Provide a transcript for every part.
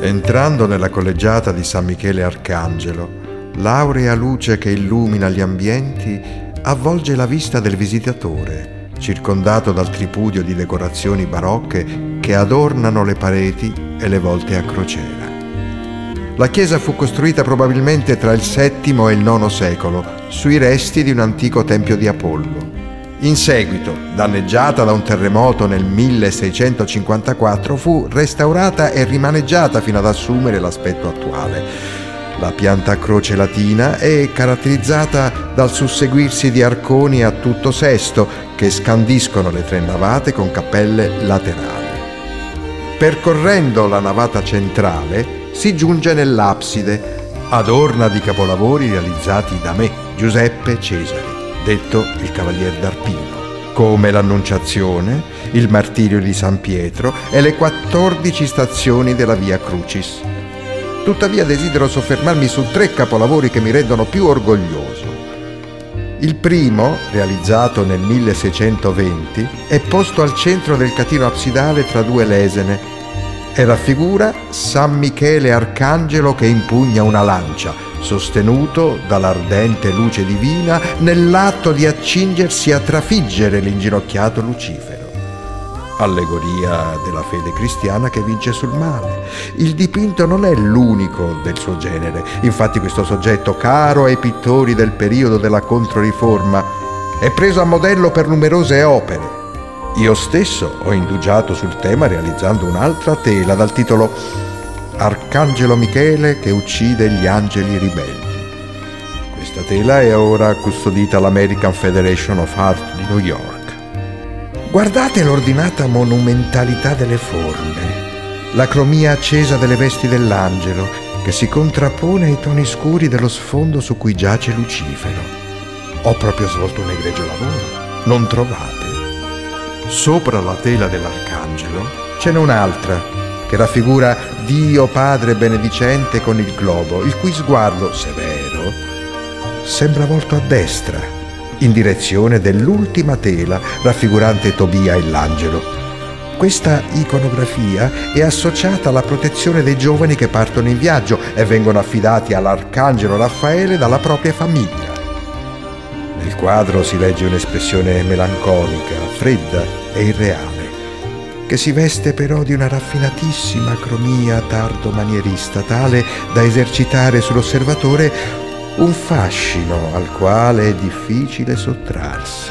Entrando nella collegiata di San Michele Arcangelo, l'aurea luce che illumina gli ambienti avvolge la vista del visitatore, circondato dal tripudio di decorazioni barocche che adornano le pareti e le volte a crociera. La chiesa fu costruita probabilmente tra il VII e il IX secolo, sui resti di un antico tempio di Apollo. In seguito, danneggiata da un terremoto nel 1654, fu restaurata e rimaneggiata fino ad assumere l'aspetto attuale. La pianta a croce latina è caratterizzata dal susseguirsi di arconi a tutto sesto che scandiscono le tre navate con cappelle laterali. Percorrendo la navata centrale si giunge nell'abside, adorna di capolavori realizzati da me, Giuseppe Cesari detto il Cavalier d'Arpino, come l'Annunciazione, il Martirio di San Pietro e le 14 stazioni della Via Crucis. Tuttavia desidero soffermarmi su tre capolavori che mi rendono più orgoglioso. Il primo, realizzato nel 1620, è posto al centro del catino absidale tra due lesene e raffigura San Michele Arcangelo che impugna una lancia, sostenuto dall'ardente luce divina nell'atto di accingersi a trafiggere l'inginocchiato Lucifero. Allegoria della fede cristiana che vince sul male. Il dipinto non è l'unico del suo genere, infatti questo soggetto caro ai pittori del periodo della Controriforma è preso a modello per numerose opere. Io stesso ho indugiato sul tema realizzando un'altra tela dal titolo Arcangelo Michele che uccide gli angeli ribelli. Questa tela è ora custodita all'American Federation of Art di New York. Guardate l'ordinata monumentalità delle forme, la cromia accesa delle vesti dell'angelo che si contrappone ai toni scuri dello sfondo su cui giace Lucifero. Ho proprio svolto un egregio lavoro, non trovate? Sopra la tela dell'arcangelo ce n'è un'altra che raffigura Dio Padre benedicente con il globo, il cui sguardo severo sembra volto a destra, in direzione dell'ultima tela raffigurante Tobia e l'angelo. Questa iconografia è associata alla protezione dei giovani che partono in viaggio e vengono affidati all'arcangelo Raffaele dalla propria famiglia. Nel quadro si legge un'espressione melanconica, fredda e irreale che si veste però di una raffinatissima cromia tardo manierista, tale da esercitare sull'osservatore un fascino al quale è difficile sottrarsi.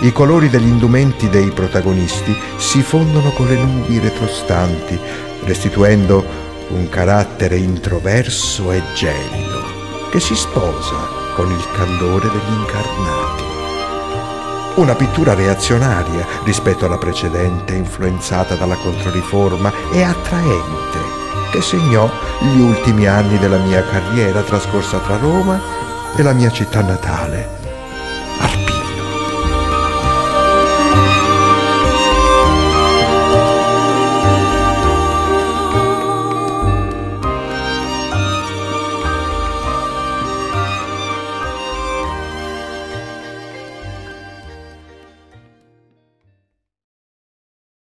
I colori degli indumenti dei protagonisti si fondono con le nubi retrostanti, restituendo un carattere introverso e gelido che si sposa con il candore degli incarnati. Una pittura reazionaria rispetto alla precedente, influenzata dalla Controriforma e attraente, che segnò gli ultimi anni della mia carriera trascorsa tra Roma e la mia città natale,